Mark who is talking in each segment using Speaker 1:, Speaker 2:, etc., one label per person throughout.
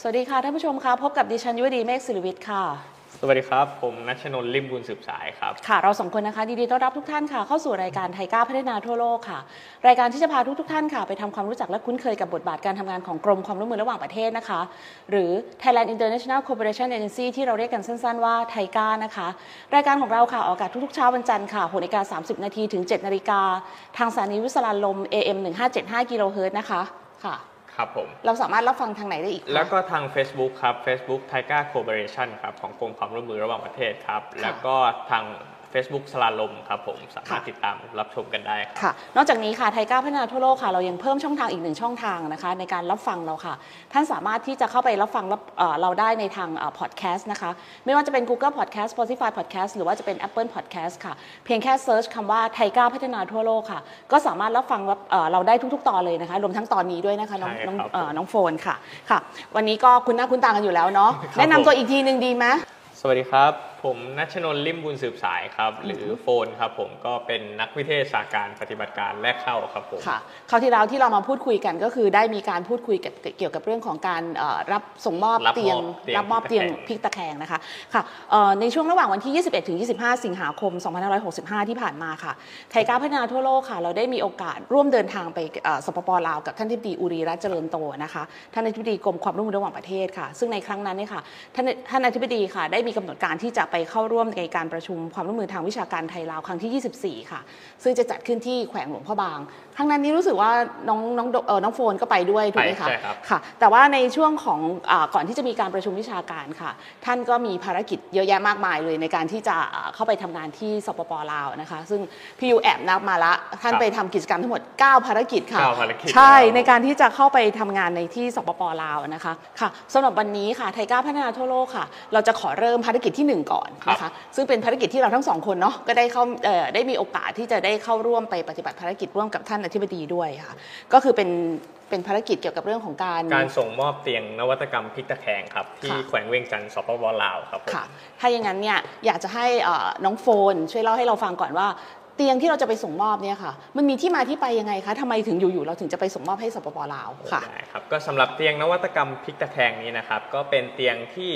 Speaker 1: สวัสดีค่ะท่านผู้ชมคะพบกับดิฉันยุวดีเมฆศิริวิทย์ค่ะ
Speaker 2: สวัสดีครับ ผมนัชนนท์ลิมบุญสืบสายครับ
Speaker 1: ค่ะ เราสองคนนะคะยินดีต้อนรับทุกท่านค่ะ เข้าสู่รายการไทยก้าวพัฒนาทั่วโลกค่ะ รายการที่จะพาทุกทท่านค่ะ ไปทำความรู้จักและคุ้นเคยกับบทบาทการทำงานของกรมความร่วมมือระหว่างประเทศนะคะ หรือ Thailand International Cooperation Agency ที่เราเรียกกันสั้นๆว่าไทยก้านะคะ รายการของเราค่ะออกอากาศทุกๆเช้าวันจันทร์ค่ะ6นาฬิกา30นาทีถึง7นาฬิกาทางสถานีวิสลานลม AM 1575กิโลเฮิรตซ์นะคะค่ะ
Speaker 2: ครับผม
Speaker 1: เราสามารถรับฟังทางไหนได้อีกคะ
Speaker 2: แล้วก็ทาง Facebook ครับ Facebook t i g a Cooperation ครับของกรมความร่วมมือระหว่างประเทศครับ แล้วก็ทาง Facebook สลาลมครับผมสามารถ
Speaker 1: ค่ะ
Speaker 2: ติดตามรับชมกันได้ครับ
Speaker 1: ค่ะ นอกจากนี้ค่ะไทยก้าวพัฒนาทั่วโลกค่ะ เรายังเพิ่มช่องทางอีกหนึ่งช่องทางนะคะ ในการรับฟังเราค่ะ ท่านสามารถที่จะเข้าไปรับฟังรับเอ่อเราได้ในทางพอดแคสต์นะคะ ไม่ว่าจะเป็น Google Podcast Spotify Podcast หรือว่าจะเป็น Apple Podcast ค่ะ เพียงแค่เซิร์ชคำว่าไทยก้าวพัฒนาทั่วโลกค่ะ ก็สามารถรับฟังรับเอ่อเราได้ทุก ๆ ตอนเลยนะคะ รวมทั้งตอนนี้ด้วยนะคะน้อง
Speaker 2: ใช่
Speaker 1: น้อง
Speaker 2: ครับ
Speaker 1: เอ่อน้องโฟนค่ะค่ะ วันนี้ก็คุณหน้าคุณตากันอยู่แล้วเนาะ
Speaker 2: ครับ
Speaker 1: แนะนำตัว
Speaker 2: ผม
Speaker 1: อีกทีหนึ่งดีไหม
Speaker 2: สวัสดีครับ ผมนัชนนท์ลิมบุญสืบสายครับ หรือโฟนครับผมก็เป็นนักวิเทศศาสตร์การปฏิบัติการแรกเข้าครับผม
Speaker 1: ค่ะคราวที่แล้วที่เรามาพูดคุยกันก็คือได้มีการพูดคุยกับเกี่ยวกับเรื่องของการเอ่อรับส่งมอบ
Speaker 2: รับมอบ
Speaker 1: เตียง
Speaker 2: เตียง
Speaker 1: รับมอบเตียงพลิกตะแคงนะคะค่ะเอ่อในช่วงระหว่างวันที่ 21 ถึง 25 สิงหาคม 2565 ที่ผ่านมาค่ะ ไทยก้าวพัฒนาทั่วโลกค่ะ เราได้มีโอกาสร่วมเดินทางไปเอ่อสปปลาวกับท่านทิบดีอุรีรัตน์เจริญโตนะคะท่านอธิบดีกรมความร่วมมือระหว่างประเทศค่ะ ซึ่งในครั้งนั้นเนี่ยค่ะท่านท่านอธิบดีค่ะได้มีกำหนดการที่จะไปเข้าร่วมในการประชุมความร่วมมือทางวิชาการไทยลาวครั้งที่ 24 ค่ะ ซึ่งจะจัดขึ้นที่แขวงหลวงพ่อบาง ครั้งนั้นนี้รู้สึกว่าน้องน้องโดเออน้องโฟนก็ไปด้วยถูกไหมคะ
Speaker 2: ไปใช่ครับ
Speaker 1: ค่ะ แต่ว่าในช่วงของอาก่อนที่จะมีการประชุมวิชาการค่ะ ท่านก็มีภารกิจเยอะแยะมากมายเลยในการที่จะอ่าเข้าไปทำงานที่สปปลาวนะคะ ซึ่งพี่ยูแอบนับมาละท่าน
Speaker 2: ครับ
Speaker 1: ไปทำกิจกรรมทั้งหมด 9 ภารกิจค่ะ
Speaker 2: เก้าภารกิจ
Speaker 1: ใช่
Speaker 2: แล้ว
Speaker 1: ในการที่จะเข้าไปทำงานในที่สปปลาวนะคะค่ะสำหรับวันนี้ค่ะไทยก้าวพัฒนาทั่วโลกค่ะ เราจะขอเริ่มภารกิจที่หนึ่งก่อนนะคะซึ่งเป็นภารกิจที่เราทั้งสองคนเนาะก็ได้เข้าเอ่อได้มีโอกาสที่จะได้เข้าร่วมไปปฏิบัติภารกิจร่วมกับท่านอธิบดีด้วยค่ะก็คือเป็นเป็นภารกิจเกี่ยวกับเรื่องของการ
Speaker 2: การส่งมอบเตียงนวัตกรรมพลิกตะแคงครับ ที่
Speaker 1: ค่ะ
Speaker 2: แขวงเวียงจันทร์สปปลาวครับผม
Speaker 1: ค่ะถ้าอย่างนั้นเนี่ยอยากจะให้เอ่อน้องโฟนช่วยเล่าให้เราฟังก่อนว่า เตียงที่เราจะไปส่งมอบเนี่ยค่ะ มันมีที่มาที่ไปยังไงคะทำไมถึงอยู่ๆเราถึงจะไปส่งมอบให้สปปลาวค่ะ
Speaker 2: ได้ครับก็สำหรับเตียงนวัตกรรมพลิกตะแคงนี้นะครับ ก็เป็นเตียงที่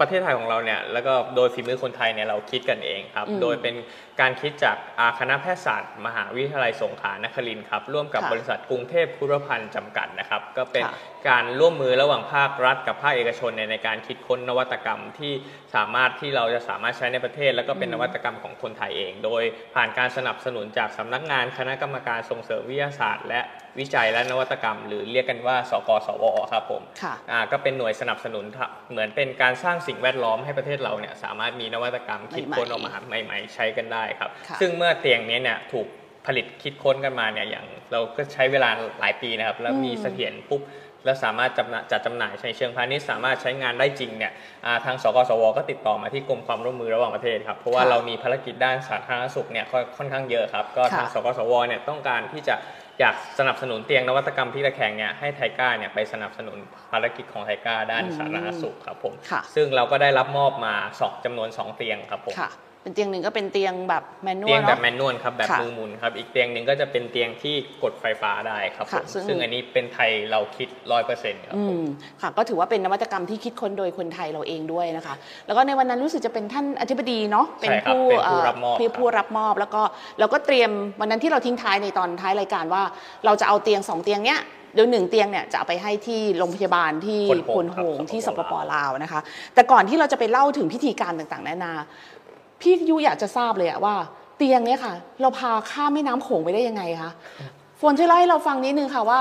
Speaker 2: ประเทศไทยของเราเนี่ยแล้วก็โดยฝีมือคนไทยเนี่ยเราคิดกันเองครับ
Speaker 1: อืม
Speaker 2: โดยเป็นการคิดจากอ่าคณะแพทยศาสตร์มหาวิทยาลัยสงขลานครินทร์ครับร่วมกับ
Speaker 1: ค่ะ
Speaker 2: บริษัทกรุงเทพคุรพันธ์จำกัดนะครับ ก็เป็น
Speaker 1: ค่ะ
Speaker 2: การร่วมมือระหว่างภาครัฐ กับภาคเอกชนเนี่ยในการคิดค้นนวัตกรรมที่สามารถที่เราจะสามารถใช้ในประเทศ แล้วก็เป็น
Speaker 1: อืม
Speaker 2: นวัตกรรมของคนไทยเอง โดยผ่านการสนับสนุนจากสำนักงานคณะกรรมการส่งเสริมวิทยาศาสตร์ และวิจัยและนวัตกรรม หรือเรียกกันว่า สกสวครับผม
Speaker 1: ค่ะ
Speaker 2: อ่าก็เป็นหน่วยสนับสนุนทะเหมือนเป็นการสร้างสิ่งแวดล้อมให้ประเทศเราเนี่ยสามารถมีนวัตกรรมคิดค้นออกมาใหม่ ๆ ใช้กันได้ครับ
Speaker 1: ค่ะ
Speaker 2: ซึ่งเมื่อเตียงนี้เนี่ยถูกผลิตคิดค้นกันมาเนี่ยอย่างเราก็ใช้เวลาหลายปีนะครับ แล้วมีเสถียรปุ๊บ แล้วสามารถจำหน่ายจัดจำหน่ายในเชิงพาณิชย์สามารถใช้งานได้จริงเนี่ยอ่าทางสกสว ก็ติดต่อมาที่กรมความร่วมมือระหว่างประเทศครับเพราะว่า
Speaker 1: ค่ะ
Speaker 2: เรามีภารกิจด้านสาธารณสุขเนี่ยค่อนค่อนข้างเยอะครับก็ทาง
Speaker 1: ค่ะ
Speaker 2: สกสวเนี่ยต้องการที่จะอยากสนับสนุนเตียงนวัตกรรมที่ตะแคงเนี่ยให้ไทก้าเนี่ยไปสนับสนุนภารกิจของไทก้าด้าน
Speaker 1: อืม
Speaker 2: สาธารณสุขครับผม
Speaker 1: ค่ะ
Speaker 2: ซึ่งเราก็ได้รับมอบมาสองจำนวน 2 เตียงครับผม
Speaker 1: ค่ะ เป็นเตียงหนึ่งก็เป็นเตียงแบบแมนนว
Speaker 2: เตีย
Speaker 1: ล
Speaker 2: งแบบ
Speaker 1: เนาะ
Speaker 2: แมนนวลครับแบบ
Speaker 1: ค่ะ
Speaker 2: มือหมุนครับอีกเตียงหนึ่งก็จะเป็นเตียงที่กดไฟฟ้าได้ครับผ
Speaker 1: ค่ะ
Speaker 2: ม
Speaker 1: ซึ่ง
Speaker 2: ซึ่งอันนี้เป็นไทยเราคิดร้อยเปอร์เซ็นต์ครับ
Speaker 1: อื
Speaker 2: ผม
Speaker 1: มค่ะก็ถือว่าเป็นนวัตกรรมที่คิดค้นโดยคนไทยเราเองด้วยนะคะ แล้วก็ในวันนั้นรู้สึกจะเป็นท่านอธิบดีเนาะเป็น
Speaker 2: ใช่ครับ
Speaker 1: ผู้
Speaker 2: เป็นผู้
Speaker 1: เอ่อ
Speaker 2: รับมอบ
Speaker 1: ผู้
Speaker 2: ครับ
Speaker 1: ผู้รับมอบแล้วก็เราก็เตรียมวันนั้นที่เราทิ้งท้ายในตอนท้ายรายการว่า เราจะเอาเตียงสองเตียงเนี้ยเดี๋ยวหนึ่งเตียงเนี่ยจะเอาไปให้ที่โรงพยาบาลที่
Speaker 2: พ
Speaker 1: พ
Speaker 2: ล
Speaker 1: ล
Speaker 2: โห
Speaker 1: โห
Speaker 2: ง
Speaker 1: ง
Speaker 2: ครับ
Speaker 1: ที่ส
Speaker 2: ส
Speaker 1: ป
Speaker 2: ป
Speaker 1: ป
Speaker 2: ป
Speaker 1: ลาวนะคะ แต่ก่อนที่เราจะไปเล่าถึงพิธีการต่างๆนานา พี่ยุอยากจะทราบเลยอะว่า เตียงเนี้ยค่ะ เราพาข้ามแม่น้ำโขงไปได้ยังไงคะฝนช่วยเล่าให้เราฟังนิดนึงค่ะว่า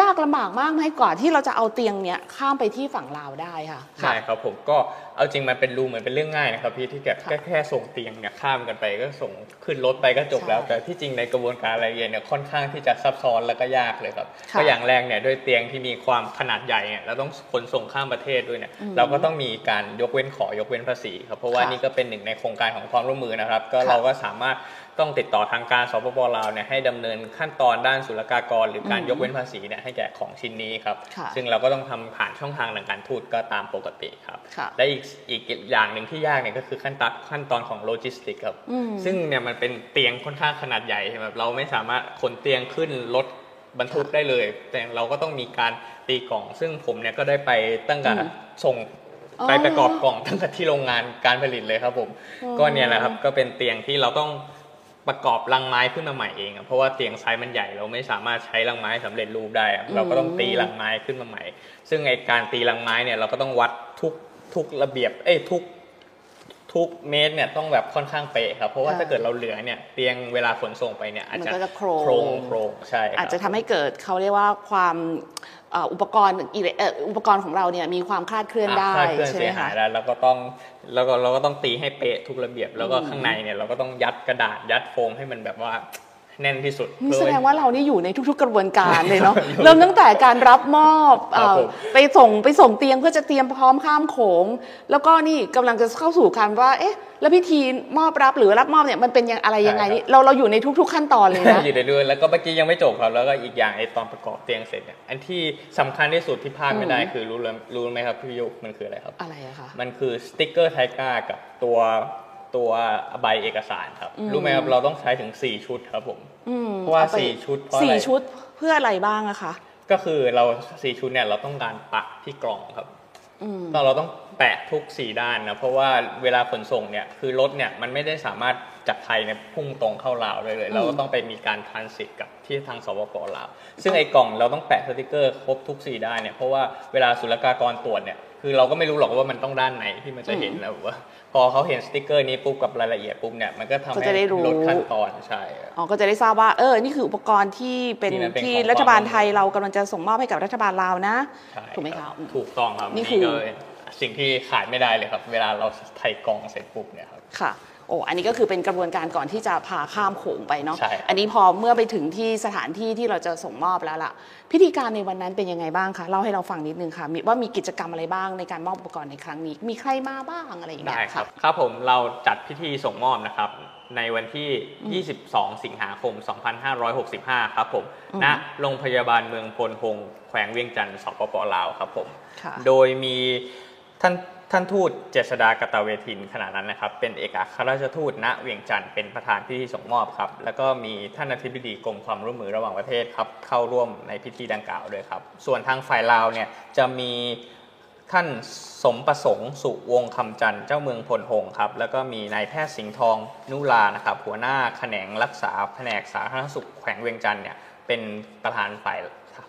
Speaker 1: ยากลำบากมากไหมกว่าที่เราจะเอาเตียงเนี้ยข้ามไปที่ฝั่งลาวได้ค่ะ
Speaker 2: ใช่ครับผมก็ เอาจริงมันเป็นรูเหมือนเป็นเรื่องง่ายนะครับพี่ที่แค่
Speaker 1: ค่ะ
Speaker 2: แค่แค่ส่งเตียงเนี่ยข้ามกันไปก็ส่งขึ้นรถไปก็จบแล้ว
Speaker 1: ใช่
Speaker 2: แต่ที่จริงในกระบวนการรายละเอียดเนี่ยค่อนข้างที่จะซับซ้อนแล้วก็ยากเลยครับ
Speaker 1: ค่ะ
Speaker 2: ก็อย่างแรกเนี่ยด้วยเตียงที่มีความขนาดใหญ่เนี่ยเราต้องขนส่งข้ามประเทศด้วยเนี่ย
Speaker 1: อืม
Speaker 2: เราก็ต้องมีการยกเว้นขอยกเว้นภาษีครับเพราะว่า
Speaker 1: ค่ะ
Speaker 2: นี่ก็เป็นหนึ่งในโครงการของความร่วมมือนะครับ ก็
Speaker 1: ค่ะ
Speaker 2: เราก็สามารถต้องติดต่อทางการสปปลาวเนี่ยให้ดำเนินขั้นตอนด้านศุลกากร หรือการ
Speaker 1: อืม
Speaker 2: ยกเว้นภาษีเนี่ยให้แก่ของชิ้นนี้ครับ
Speaker 1: ค่ะ
Speaker 2: ซึ่งเราก็ต้องทำผ่านช่องทางทางการทูตก็ตามปกติครับ
Speaker 1: ค่ะ
Speaker 2: และอีกอีกอย่างหนึ่งที่ยากเนี่ยก็คือขั้นตอนขั้นตอนของโลจิสติกครับ
Speaker 1: อืม
Speaker 2: ซึ่งเนี่ยมันเป็นเตียงค่อนข้างขนาดใหญ่ใช่ไหมครับเราไม่สามารถขนเตียงขึ้นรถบรรทุกได้เลย แต่เราก็ต้องมีการตีกล่อง ซึ่งผมเนี่ยก็ได้ไปตั้งแต่
Speaker 1: อืม
Speaker 2: ส่ง
Speaker 1: อ๋อ
Speaker 2: ไปประกอบกล่องตั้งแต่ที่โรงงานการผลิตเลยครับผม
Speaker 1: อ๋อ
Speaker 2: ก็เนี่ยนะครับก็เป็นเตียงที่เราต้องประกอบรังไม้ขึ้นมาใหม่เองอะเพราะว่าเตียงไซส์มันใหญ่เราไม่สามารถใช้รังไม้สำเร็จรูปได้อะเราก็ต้องตีรังไม้ขึ้นมาใหม่ ซึ่งไอการตีรังไม้เนี่ยเราก็ต้องวัดทุก ทุกระเบียบเอ้ยทุกทุกเมตรเนี่ยต้องแบบค่อนข้างเป๊ะครับเพราะว่า
Speaker 1: ค่ะ
Speaker 2: ถ้าเกิดเราเหลือเนี่ยเตียงเวลาขนส่งไปเนี่ยอาจ
Speaker 1: มัน
Speaker 2: จะ
Speaker 1: ก็จะโครง
Speaker 2: โครงโครงใช่ครับ
Speaker 1: อาจจะทำให้เกิดเขาเรียกว่าความเอ่ออุปกรณ์อิเล็กเอ่ออุปกรณ์ของเราเนี่ยมีความคลาดเคลื่อนได้
Speaker 2: คลาดเคลื่อน
Speaker 1: ใช่ไห
Speaker 2: เสี
Speaker 1: ม
Speaker 2: ยหา
Speaker 1: คะ
Speaker 2: ยแล้วเราก็ต้องแล้วก็เราก็ต้องตีให้เป๊ะทุกระเบียบ แล้วก็
Speaker 1: อืม
Speaker 2: ข้างในเนี่ยเราก็ต้องยัดกระดาษยัดโฟมให้มันแบบว่า แน่นที่สุด
Speaker 1: นี่
Speaker 2: เพื่อ
Speaker 1: แสดงว่าเรานี่อยู่ในทุก ๆ กระบวนการเลยเนาะ
Speaker 2: อยู่
Speaker 1: เริ่มตั้งแต่การรับมอบ
Speaker 2: ครับ
Speaker 1: เอ่อ
Speaker 2: ผม
Speaker 1: ไปส่งไปส่งเตียงเพื่อจะเตรียมพร้อมข้ามโขง แล้วก็นี่กำลังจะเข้าสู่การว่า เอ๊ะ แล้วพิธีมอบรับหรือรับมอบเนี่ยมันเป็นยังอะไรยังไงนี่เราเราอยู่ในทุก ๆ ขั้นตอนเลยนะ
Speaker 2: อยู่ในเรือนแล้วก็เมื่อกี้ยังไม่จบครับแล้วก็อีกอย่างไอตอนประกอบเตียงเสร็จเนี่ยอันที่สำคัญที่สุดที่พลาดไม่ได้
Speaker 1: อืม
Speaker 2: คือรู้เลยรู้ไหมครับพี่ยุมันคืออะไรครับ
Speaker 1: อะไรอะคะ
Speaker 2: มันคือสติ๊กเกอร์ TICA กับตัว ตัวใบเอกสารครับ
Speaker 1: อืม
Speaker 2: รู้ไหมครับเราต้องใช้ถึง 4 ชุดครับผม
Speaker 1: อืม
Speaker 2: เพราะว่า
Speaker 1: อไป
Speaker 2: สี่ชุดเพราะอะไร
Speaker 1: สี่ชุดเพื่ออะไรบ้างอะคะ
Speaker 2: ก็คือเราสี่ชุดเนี่ยเราต้องการแปะที่กล่องครับ
Speaker 1: อืม
Speaker 2: เราเราต้องแปะทุกสี่ด้านนะเพราะว่าเวลาขนส่งเนี่ยคือรถเนี่ยมันไม่ได้สามารถจากไทยเนี่ยพุ่งตรงเข้าลาวได้เลย เราก็ต้องไปมีการ transit กับที่ทางสปปลาวซึ่งไอ้กล่องเราต้องแปะสติกเกอร์ครบทุกสี่ด้านเนี่ยเพราะว่าเวลาศุลกากรตรวจเนี่ย คือเราก็ไม่รู้หรอกว่ามันต้องด้านไหนที่มันจะเห็นนะว่า พอเขาเห็นสติกเกอร์นี้ปุ๊บกับรายละเอียดปุ๊บเนี่ยมันก็ทำ
Speaker 1: ก็
Speaker 2: ให้
Speaker 1: จะได้รู้
Speaker 2: ลดขั้นตอนใช่
Speaker 1: อ๋อก็จะได้ทราบว่าเออนี่คืออุปกรณ์ที่เป็น
Speaker 2: ที่นั่นเป็น
Speaker 1: ที่
Speaker 2: ของ
Speaker 1: รัฐบาล
Speaker 2: ความ
Speaker 1: ไทยเรากำลังจะส่งมอบให้กับรัฐบาลลาวนะ
Speaker 2: ใช่
Speaker 1: ถูกไหมคะ
Speaker 2: รับถูกต้องครับ
Speaker 1: นี่คือ
Speaker 2: ก็สิ่งที่ขาดไม่ได้เลยครับ เวลาเราไทยกล่องเสร็จปุ๊บเนี่ยครับ
Speaker 1: ค่ะ โอ้อันนี้ก็คือเป็นกระบวนการก่อนที่จะพาข้ามโขงไปเนาะ
Speaker 2: ใช่ครับ
Speaker 1: อันนี้พอเมื่อไปถึงที่สถานที่ที่เราจะส่งมอบแล้วล่ะ พิธีการในวันนั้นเป็นยังไงบ้างคะเล่าให้เราฟังนิดนึงค่ะมีว่ามีกิจกรรมอะไรบ้างในการมอบอุปกรณ์ในครั้งนี้ มีใครมาบ้างอะไรอย่างเงี้
Speaker 2: ได้
Speaker 1: ย
Speaker 2: ครับครับผมเราจัดพิธีส่งมอบนะครับ ในวันที่ 22 สิงหาคม 2565 ครับผมณโรงพยาบาลเมืองพลพงแขวงเวียงจันทร์สปปลาวครับผม
Speaker 1: ค่ะ
Speaker 2: โดยมี ท่านท่านทูตเจษดากตเวทินขณะนั้นนะครับ เป็นเอกอัครราชทูตณเวียงจันทร์เป็นประธานพิธีส่งมอบครับ แล้วก็มีท่านอธิบดีกรมความร่วมมือระหว่างประเทศครับเข้าร่วมในพิธีดังกล่าวด้วยครับ ส่วนทางฝ่ายลาวเนี่ยจะมีท่านสมประสงค์สุวงคำจันทร์เจ้าเมืองพลหงครับแล้วก็มีนายแพทย์สิงห์ทองนุลานะครับหัวหน้าแขนงรักษาแผนกสาธารณสุขแขวงเวียงจันทร์เนี่ยเป็นประธานฝ่าย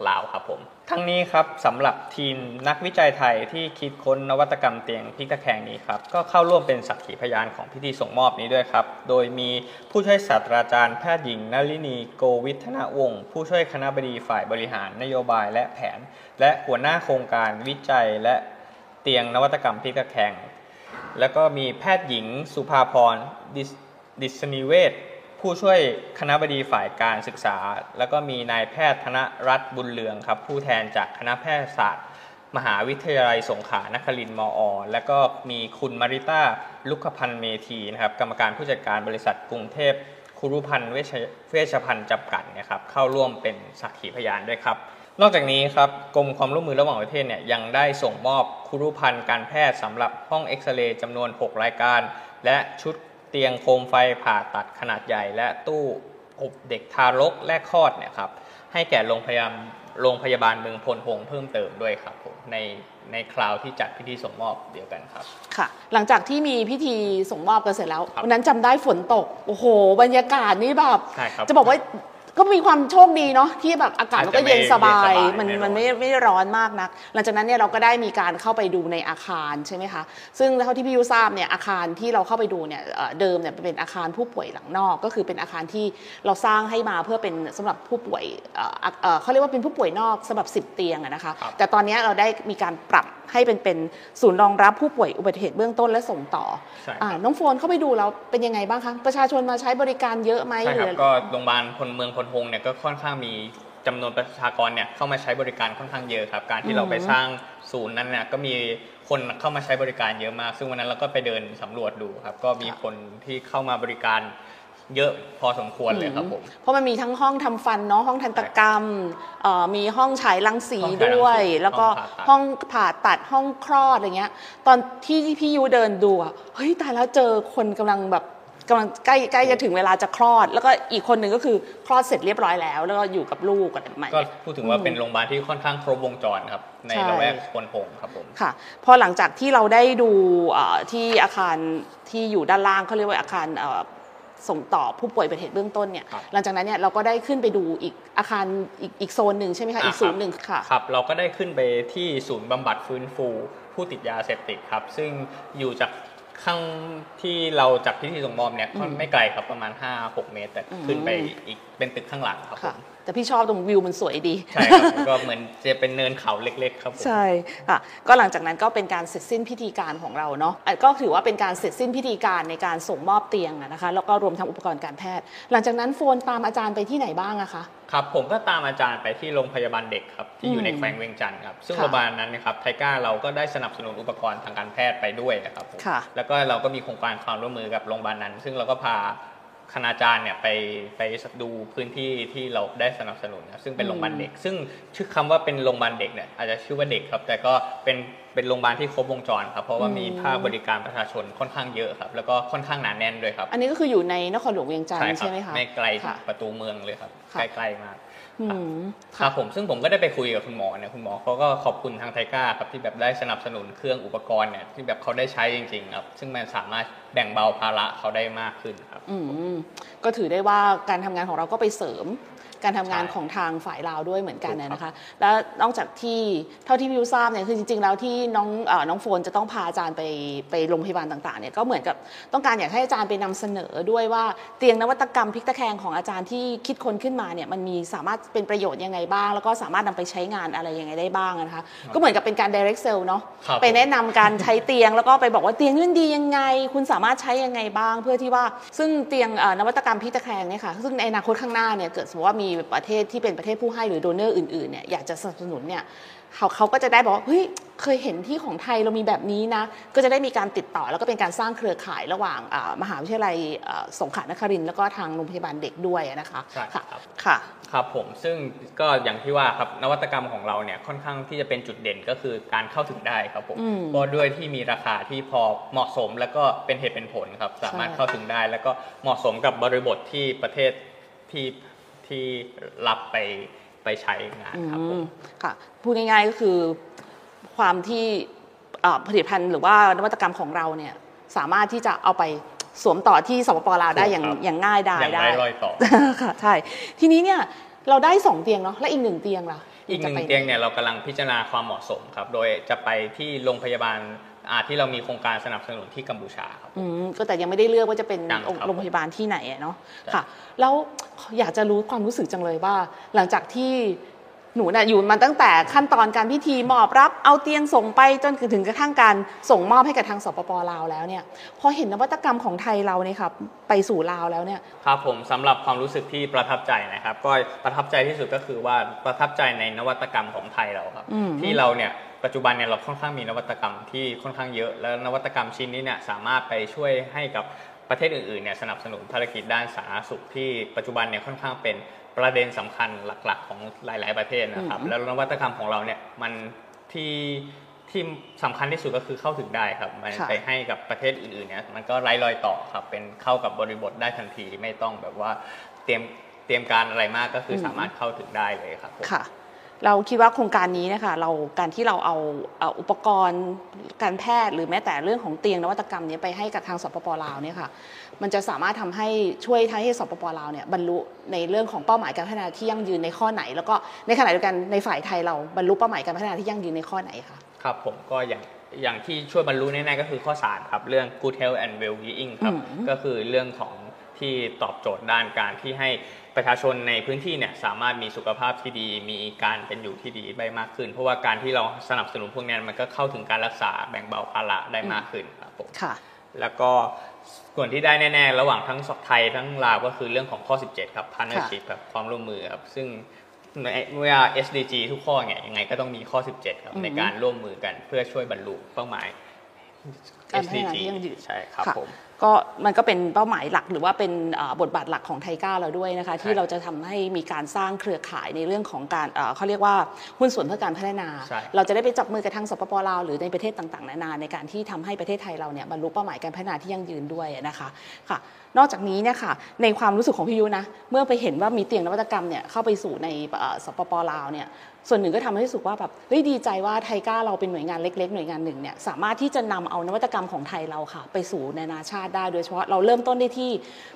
Speaker 2: ลาวครับผมทั้งนี้ครับสำหรับทีมนักวิจัยไทยที่คิดค้นนวัตกรรมเตียงพลิกตะแคงนี้ครับก็เข้าร่วมเป็นสักขีพยานของพิธีส่งมอบนี้ด้วยครับ โดยมีผู้ช่วยศาสตราจารย์แพทย์หญิงนลินีโกวิทนาวงศ์ผู้ช่วยคณะบดีฝ่ายบริหารนโยบายและแผน และหัวหน้าโครงการวิจัยและเตียงนวัตกรรมพลิกตะแคงแล้วก็มีแพทย์หญิงสุภาพรดิสนิเวศ ผู้ช่วยคณะบดีฝ่ายการศึกษา แล้วก็มีนายแพทย์ธนรัตน์บุญเรืองครับ ผู้แทนจากคณะแพทยศาสตร์ มหาวิทยาลัยสงขลานครินทร์มอ แล้วก็มีคุณมาริต้าลุคพันธ์เมธีนะครับกรรมการผู้จัดการบริษัทกรุงเทพคุรุพันธ์เวชเวชภัณฑ์จำกัดนะครับเข้าร่วมเป็นสักขีพยานด้วยครับ นอกจากนี้ครับกรมความร่วมมือระหว่างประเทศเนี่ยยังได้ส่งมอบคุรุพันธ์การแพทย์สำหรับห้องเอ็กซเรย์จำนวน 6 รายการ และชุด เตียงโคมไฟผ่าตัดขนาดใหญ่ และตู้อบเด็กทารกแรกคลอดเนี่ยครับให้แก่โรงพยาบาลโรงพยาบาลเมืองพลหงส์เพิ่มเติมด้วยครับผมในในคราวที่จัดพิธีส่งมอบเดียวกันครับ
Speaker 1: ค่ะ หลังจากที่มีพิธีส่งมอบกันเสร็จแล้ว
Speaker 2: ครับ
Speaker 1: วันนั้นจำได้ฝนตก โอ้โห บรรยากาศนี่แบบ
Speaker 2: ใช่ครับ
Speaker 1: จะบอกว่า ก็มีความโชคดีเนาะที่แบบอากาศมันก็เย็นสบาย
Speaker 2: อาจจะไม่
Speaker 1: มัน
Speaker 2: เย็นสบาย
Speaker 1: มันไม่ไม่ร้อนมากนัก หลังจากนั้นเนี่ยเราก็ได้มีการเข้าไปดูในอาคารใช่ไหมคะ ซึ่งเท่าที่พี่ยูทราบเนี่ยอาคารที่เราเข้าไปดูเนี่ยเอ่อเดิมเนี่ยเป็นอาคารผู้ป่วยหลังนอก ก็คือเป็นอาคารที่เราสร้างให้มาเพื่อเป็นสำหรับผู้ป่วยเอ่อเอ่อเขาเรียกว่าเป็นผู้ป่วยนอกสำหรับ 10 เตียงอะนะคะ
Speaker 2: ครับ
Speaker 1: แต่ตอนนี้เราได้มีการปรับ ให้เป็นเป็นศูนย์รองรับผู้ป่วยอุบัติเหตุเบื้องต้นและส่งต่อ
Speaker 2: ใช่ครับ
Speaker 1: อ่าน้องโฟนเข้าไปดูแล้วเป็นยังไงบ้างคะประชาชนมาใช้บริการเยอะไหม
Speaker 2: ใช่ครับ
Speaker 1: หรือ
Speaker 2: ก็โรงพยาบาลพลเมืองพลหงส์เนี่ยก็ค่อนข้างมีจำนวนประชากรเนี่ยเข้ามาใช้บริการค่อนข้างเยอะครับ การที่เราไปสร้างศูนย์นั้นเนี่ยก็มีคนเข้ามาใช้บริการเยอะมาก ซึ่งวันนั้นเราก็ไปเดินสำรวจดูครับ ก็มีคนที่เข้ามาบริการ เยอะพอสมควรเลยครับผม
Speaker 1: เพราะมันมีทั้งห้องทำฟันเนาะห้องทันตกรรมเอ่อมีห้องฉายรังสี
Speaker 2: ห้องฉายรังสี
Speaker 1: ด้วย แล้วก็
Speaker 2: ห้
Speaker 1: ห้
Speaker 2: อ
Speaker 1: องง
Speaker 2: ผ่าตัด
Speaker 1: ผ่าตัดห้องคลอดอะไรเงี้ย ตอนที่พี่ยูเดินดูอะเฮ้ยตายแล้วเจอคนกำลังแบบกำลังใกล้ใกล้จะถึงเวลาจะคลอด แล้วก็อีกคนหนึ่งก็คือคลอดเสร็จเรียบร้อยแล้ว แล้วก็อยู่กับลูกอะไรประมาณ
Speaker 2: ก็
Speaker 1: เนี้ย
Speaker 2: พูดถึงว่าเป็นโรงพยาบาลที่ค่อนข้างครบวงจรครับใน
Speaker 1: ใช่
Speaker 2: ละแวกควนหงส์ครับผม
Speaker 1: ค่ะพอหลังจากที่เราได้ดูเอ่อที่อาคารที่อยู่ด้านล่างเขาเรียกว่าอาคารเอ่อ ส่งต่อผู้ป่วยเป็นเหตุเบื้องต้นเนี่ย
Speaker 2: ครับ
Speaker 1: หลังจากนั้นเนี่ยเราก็ได้ขึ้นไปดูอีกอาคารอีกอีกโซนหนึ่งใช่ไหมคะอีก
Speaker 2: อ่า
Speaker 1: ศูนย์หนึ่งค่ะ
Speaker 2: ครับเราก็ได้ขึ้นไปที่ศูนย์บำบัดฟื้นฟู ผู้ติดยาเสพติดครับ ซึ่งอยู่จากข้างที่เราจากพิธีส่งมอบเนี่ยก็ไม่ไกลครับประมาณ 5-6 เมตร แต่ขึ้นไปอีกเป็นตึกข้างหลังครับผ
Speaker 1: ค่ะ
Speaker 2: ม
Speaker 1: แต่พี่ชอบตรงวิวมันสวยดี
Speaker 2: ใช่ครับก็เหมือนจะเป็นเนินเขาเล็กๆครับผม
Speaker 1: ใช่ค่ะก็หลังจากนั้นก็เป็นการเสร็จสิ้นพิธีการของเราเนาะอะก็ถือว่าเป็นการเสร็จสิ้นพิธีการในการส่งมอบเตียงอะนะคะแล้วก็รวมทั้งอุปกรณ์การแพทย์ หลังจากนั้นโฟนตามอาจารย์ไปที่ไหนบ้างอะคะ
Speaker 2: ครับผมก็ตามอาจารย์ไปที่โรงพยาบาลเด็กครับที่อยู่ใน
Speaker 1: อืม
Speaker 2: แขวงเวียงจันทร์ครับซึ่ง
Speaker 1: ค่ะ
Speaker 2: โรงพยาบาลนั้นนะครับไทก้าเราก็ได้สนับสนุนอุปกรณ์ทางการแพทย์ไปด้วยนะครับผม
Speaker 1: ค่ะ
Speaker 2: แล้วก็เราก็มีโครงการความร่วมมือกับโรงพยาบาลนั้น ซึ่งเราก็พา คณาจารย์เนี่ยไปไปดูพื้นที่ที่เราได้สนับสนุนนะซึ่งเป็นโรงพยาบาลเด็ก ซึ่งชื่อคำว่าเป็นโรงพยาบาลเด็กเนี่ยอาจจะชื่อว่าเด็กครับ แต่ก็เป็นเป็นโรงพยาบาลที่ครบวงจรครับเพราะว่ามี
Speaker 1: อืม
Speaker 2: ภาคบริการประชาชนค่อนข้างเยอะครับแล้วก็ค่อนข้างหนาแน่นด้วยครับ
Speaker 1: อันนี้ก็คืออยู่ในนครหลวงเวียงจันท
Speaker 2: ใช่
Speaker 1: ร์
Speaker 2: ครั
Speaker 1: ใช่ไหมคะ
Speaker 2: ไม่ไกลจาก
Speaker 1: ค่ะ
Speaker 2: ประตูเมืองเลยครับ
Speaker 1: ค่ะ
Speaker 2: ใกล้ๆมาก
Speaker 1: อืม
Speaker 2: ครับผมซึ่งผมก็ได้ไปคุยกับคุณหมอเนี่ยคุณหมอเขาก็ขอบคุณทางไทก้าครับที่แบบได้สนับสนุนเครื่องอุปกรณ์เนี่ยที่แบบเขาได้ใช้จริงๆครับซึ่งมันสามารถแบ่งเบาภาระเขาได้มากขึ้นครับ
Speaker 1: อืมก็ถือได้ว่าการทำงานของเราก็ไปเสริม การทำงาน
Speaker 2: ใช่
Speaker 1: ของทางฝ่ายลาวด้วยเหมือนกัน
Speaker 2: ถูกครับ
Speaker 1: นะคะ แล้วนอกจากที่เท่าที่วิวทราบเนี่ยคือจริง ๆ แล้วที่น้องเออน้องโฟนจะต้องพาอาจารย์ไปไปโรงพยาบาลต่างๆเนี่ยก็เหมือนกับต้องการอยากให้อาจารย์ไปนำเสนอด้วยว่าเตียงนวัตกรรมพลิกตะแคงของอาจารย์ที่คิดค้นขึ้นมาเนี่ยมันมีสามารถเป็นประโยชน์ยังไงบ้าง แล้วก็สามารถนำไปใช้งานอะไรยังไงได้บ้างนะคะก็เหมือนกับเป็นการ direct sell เนาะ
Speaker 2: ครับ
Speaker 1: ไปแนะนำการใช้เตียงแล้วก็ไปบอกว่าเตียงนี่ดียังไง คุณสามารถใช้ยังไงบ้าง เพื่อที่ว่าซึ่งเตียงเอ่อนวัตกรรมพลิกตะแคงเนี่ยค่ะซึ่งในอนาคตข้างหน้าเนี่ยเกิดสมมติว่ามีประเทศที่เป็นประเทศผู้ให้หรือโดเนอร์อื่นๆเนี่ยอยากจะสนับสนุนเนี่ยเขาเขาก็จะได้บอกว่าเฮ้ยเคยเห็นที่ของไทยเรามีแบบนี้นะ ก็จะได้มีการติดต่อแล้วก็เป็นการสร้างเครือข่ายระหว่างอ่ามหาวิทยาลัยอ่าสงขลานครินทร์แล้วก็ทางโรงพยาบาลเด็กด้วยนะคะ
Speaker 2: ใช่
Speaker 1: ค่ะ
Speaker 2: ครับ
Speaker 1: ค่ะ
Speaker 2: ครับผมซึ่งก็อย่างที่ว่าครับนวัตกรรมของเราเนี่ยค่อนข้างที่จะเป็นจุดเด่นก็คือการเข้าถึงได้ครับผม
Speaker 1: อืม
Speaker 2: ก็ด้วยที่มีราคาที่พอเหมาะสมแล้วก็เป็นเหตุเป็นผลครับสามารถ
Speaker 1: ใช่
Speaker 2: เข้าถึงได้ แล้วก็เหมาะสมกับบริบทที่ประเทศที่ ที่รับไปไปใช้งานครับผม
Speaker 1: อืมค่ะพูดง่ายๆก็คือความที่เอ่อผลิตภัณฑ์หรือว่านวัตกรรมของเราเนี่ยสามารถที่จะเอาไปสวมต่อที่สปปลาวได้อย่าง
Speaker 2: ครับ
Speaker 1: อย่างง่ายดาย
Speaker 2: อย่าง
Speaker 1: ได้
Speaker 2: ไร้รอยต่อ
Speaker 1: ค่ะใช่ทีนี้เนี่ยเราได้สองเตียงเนาะและอีกหนึ่งเตียงล่ะ
Speaker 2: อีกหนึ่ง
Speaker 1: จะไป
Speaker 2: เตียงเนี่ยเรากำลังพิจารณาความเหมาะสมครับ โดยจะไปที่โรงพยาบาลอ่า ที่เรามีโครงการสนับสนุนที่กัมพูชาครับ
Speaker 1: อืมก็แต่ยังไม่ได้เลือกว่าจะเป็น
Speaker 2: ยังครับ
Speaker 1: โรงพยาบาลที่ไหนอะเนาะ
Speaker 2: ใช่
Speaker 1: ค่ะ แล้วอยากจะรู้ความรู้สึกจังเลยว่า หลังจากที่ หนูน่ะอยู่มาตั้งแต่ขั้นตอนการพิธีมอบรับเอาเตียงส่งไปจนถึงกระทั่งการส่งมอบให้กับทางสปปลาวแล้วเนี่ยพอเห็นนวัตกรรมของไทยเราเนี่ยครับไปสู่ลาวแล้วเนี่ย
Speaker 2: ครับผมสำหรับความรู้สึกที่ประทับใจนะครับ ก็ประทับใจที่สุดก็คือว่าประทับใจในนวัตกรรมของไทยเราครับ
Speaker 1: อืม
Speaker 2: ที่เราเนี่ยปัจจุบันเนี่ยเราค่อนข้างมีนวัตกรรมที่ค่อนข้างเยอะแล้วนวัตกรรมชิ้นนี้เนี่ยสามารถไปช่วยให้กับประเทศอื่นๆเนี่ยสนับสนุนภารกิจด้านสาธารณสุขที่ปัจจุบันเนี่ยค่อนข้างเป็น ประเด็นสำคัญหลักๆ ของหลาย ๆ ประเทศนะครับ
Speaker 1: อืม
Speaker 2: แล้วนวัตกรรมของเราเนี่ยมันที่ที่สำคัญที่สุดก็คือเข้าถึงได้ครับ มัน
Speaker 1: ค่ะ
Speaker 2: ไปให้กับประเทศอื่นๆเนี่ยมันก็ไร้รอยต่อครับ เป็นเข้ากับบริบทได้ทันทีไม่ต้องแบบว่าเตรียมเตรียมการอะไรมากก็คืออ
Speaker 1: ม
Speaker 2: สามารถเข้าถึงได้เลยครับผม
Speaker 1: ค่ะ เราคิดว่าโครงการนี้นะคะเราการที่เราเอาเอาอุปกรณ์การแพทย์หรือแม้แต่เรื่องของเตียงนวัตกรรมเนี้ไปให้กับทางสปปลาวเนี่ยค่ะมันจะสามารถทำให้ช่วยให้สปปลาวเนี่ยบรรลุในเรื่องของเป้าหมายการพัฒนาที่ยั่งยืนในข้อไหน แล้วก็ในขณะเดียวกันในฝ่ายไทยเราบรรลุเป้าหมายการพัฒนาที่ยั่งยืนในข้อไหนคะ
Speaker 2: ครับผมก็อย่างอย่างที่ช่วยบรรลุแน่ๆก็คือข้อสามครับ เรื่อง good health and well being ครับ
Speaker 1: อืม
Speaker 2: ก็คือเรื่องของ ที่ตอบโจทย์ด้านการที่ให้ประชาชนในพื้นที่เนี่ยสามารถมีสุขภาพที่ดี มีการเป็นอยู่ที่ดีได้มากขึ้น เพราะว่าการที่เราสนับสนุนพวกเนี้ยมันก็เข้าถึงการรักษาแบ่งเบาภาระได้มากขึ้นครับผม
Speaker 1: ค่ะ
Speaker 2: แล้วก็ส่วนที่ได้แน่ ๆ ระหว่างทั้งไทยทั้งลาวก็คือเรื่องของข้อ 17 ครับ partnership ครับความร่วมมือครับซึ่งในเมื่อ SDG ทุกข้อเนี่ยยังไงก็ต้องมีข้อ 17 ครับ
Speaker 1: อืม
Speaker 2: ในการร่วมมือกันเพื่อช่วยบรรลุเป้าหมาย
Speaker 1: การพัฒนา
Speaker 2: SDG
Speaker 1: ที่ยั่งยืน
Speaker 2: ใช่ครับ
Speaker 1: ค่ะ
Speaker 2: ผม
Speaker 1: ก็มันก็เป็นเป้าหมายหลักหรือว่าเป็นเอ่อบทบาทหลักของไทก้าเราด้วยนะคะ ที่เราจะทำให้มีการสร้างเครือข่ายในเรื่องของการเอ่อเขาเรียกว่าหุ้นส่วนเพื่อการพัฒนา
Speaker 2: ใช่
Speaker 1: เราจะได้ไปจับมือกับทางสปปลาวหรือในประเทศต่างๆ นานาในการที่ทำให้ประเทศไทยเราเนี่ยบรรลุเป้าหมายการพัฒนาที่ยั่งยืนด้วยนะคะค่ะ นอกจากนี้เนี่ยค่ะในความรู้สึกของพี่ยุนะเมื่อไปเห็นว่ามีเตียงนวัตกรรมเนี่ยเข้าไปสู่ในเอ่อสปปลาวเนี่ยส่วนหนึ่งก็ทำให้รู้สึกว่าแบบเฮ้ยดีใจว่าไทก้าเราเป็นหน่วยงานเล็ก ๆ หน่วยงานหนึ่งเนี่ยสามารถที่จะนำเอานวัตกรรมของไทยเราค่ะ ไปสู่นานาชาติได้โดยเฉพาะเราเริ่มต้นได้ที่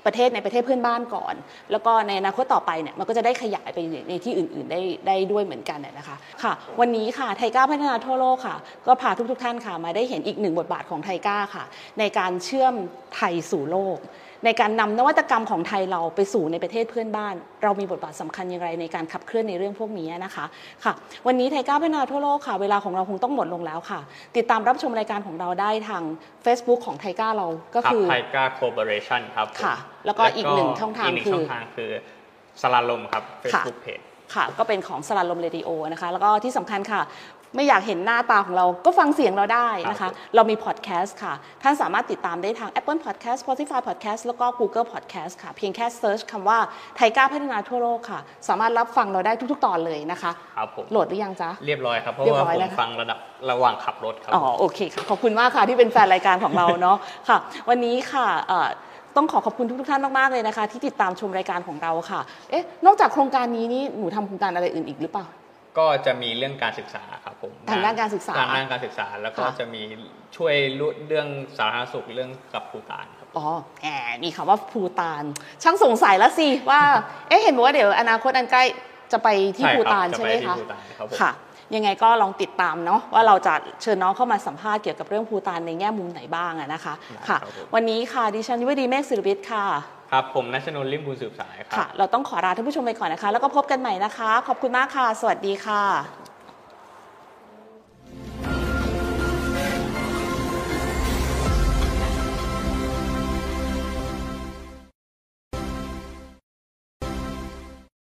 Speaker 1: ประเทศในประเทศเพื่อนบ้านก่อน แล้วก็ในอนาคตต่อไปเนี่ยมันก็จะได้ขยายไปในที่อื่น ๆ ได้ได้ด้วยเหมือนกันนนะคะค่ะ วันนี้ค่ะไทก้าพัฒนาทั่วโลกค่ะ ก็พาทุก ๆ ท่านค่ะมาได้เห็นอีกหนึ่งบทบาทของไทก้าค่ะ ในการเชื่อมไทยสู่โลก ในการนำนวัตกรรมของไทยเราไปสู่ในประเทศเพื่อนบ้าน เรามีบทบาทสำคัญอย่างไรในการขับเคลื่อนในเรื่องพวกนี้นะคะค่ะวันนี้ไทยก้าวพัฒนาทั่วโลกค่ะ เวลาของเราคงต้องหมดลงแล้วค่ะ ติดตามรับชมรายการของเราได้ทาง Facebook ของไทยก้าเราก็
Speaker 2: ครับ
Speaker 1: คือ
Speaker 2: ไทก้า Cooperation ครับผม
Speaker 1: ค่ะ แล้วก็อีกหนึ่งช่องทาง
Speaker 2: อีกหนึ่ง
Speaker 1: คือ
Speaker 2: ช่องทางคือสราญรมย์ครับ Facebook Page
Speaker 1: ค่ะก็เป็นของสราญรมเรดิโอนะคะ แล้วก็ที่สำคัญค่ะ ไม่อยากเห็นหน้าตาของเราก็ฟังเสียงเราได้นะ
Speaker 2: ครั
Speaker 1: คะ
Speaker 2: บ
Speaker 1: เรามีพอดแคสต์ค่ะ ท่านสามารถติดตามได้ทาง Apple Podcast Spotify Podcast แล้วก็ Google Podcast ค่ะ เพียงแค่ search คำว่า TICA พัฒนาทั่วโลกค่ะ สามารถรับฟังเราได้ทุก ๆ ตอนเลยนะคะ
Speaker 2: ครับผม
Speaker 1: โหลดหรือยังจ๊ะ
Speaker 2: เรียบร้อยครับเพราะ
Speaker 1: เรียบ
Speaker 2: ว่า
Speaker 1: ร้อย
Speaker 2: ผ
Speaker 1: แล้ว
Speaker 2: ม
Speaker 1: ค่ะ
Speaker 2: ฟังระดับระหว่างขับรถครับ
Speaker 1: อ๋อโอเคค่ะขอบคุณมากค่ะที่เป็นแฟนรายการของเราเนาะค่ะ วันนี้ค่ะเอ่อต้องขอขอบคุณทุกๆท่านมาก ๆ เลยนะคะ ที่ติดตามชมรายการของเราค่ะ เอ๊ะ นอกจากโครงการนี้นี่หนูทำโครงการอะไรอื่นอีกหรือเปล่า
Speaker 2: ก็จะมีเรื่องการศึกษาครับผม
Speaker 1: ทางด้านการศึกษา
Speaker 2: ทางด้านการศึกษาแล้วก็
Speaker 1: ค่ะ
Speaker 2: จะมีช่วยเรื่องสาธารณสุขเรื่องกับภูตานครับ
Speaker 1: อ๋อแหมมีคำว่าภูตาน ช่างสงสัยแล้วสิว่าเอ๊ะเห็นบอกว่าเดี๋ยวอนาคตอันใกล้จะไปที่
Speaker 2: ใช่
Speaker 1: ภู
Speaker 2: ครับ
Speaker 1: ตาน
Speaker 2: จะ
Speaker 1: ใช่
Speaker 2: ไป
Speaker 1: ไหม
Speaker 2: ที่
Speaker 1: คะ
Speaker 2: ภูฏานครับผม
Speaker 1: ค่ะ ยังไงก็ลองติดตามเนาะว่าเราจะเชิญน้องเข้ามาสัมภาษณ์เกี่ยวกับเรื่องภูตานในแง่มุมไหนบ้างอะนะคะ
Speaker 2: ได้
Speaker 1: ค่ะ
Speaker 2: ครับผม
Speaker 1: วันนี้ค่ะดิฉันยุวดีเมฆศิริวิทย์ค่ะ
Speaker 2: ครับผมนัชนนท์ลิมบุญสืบสายครั
Speaker 1: ค่ะ เราต้องขอลาท่านผู้ชมไปก่อนนะคะ แล้วก็พบกันใหม่นะคะ ขอบคุณมากค่ะ สวัสดีค่ะ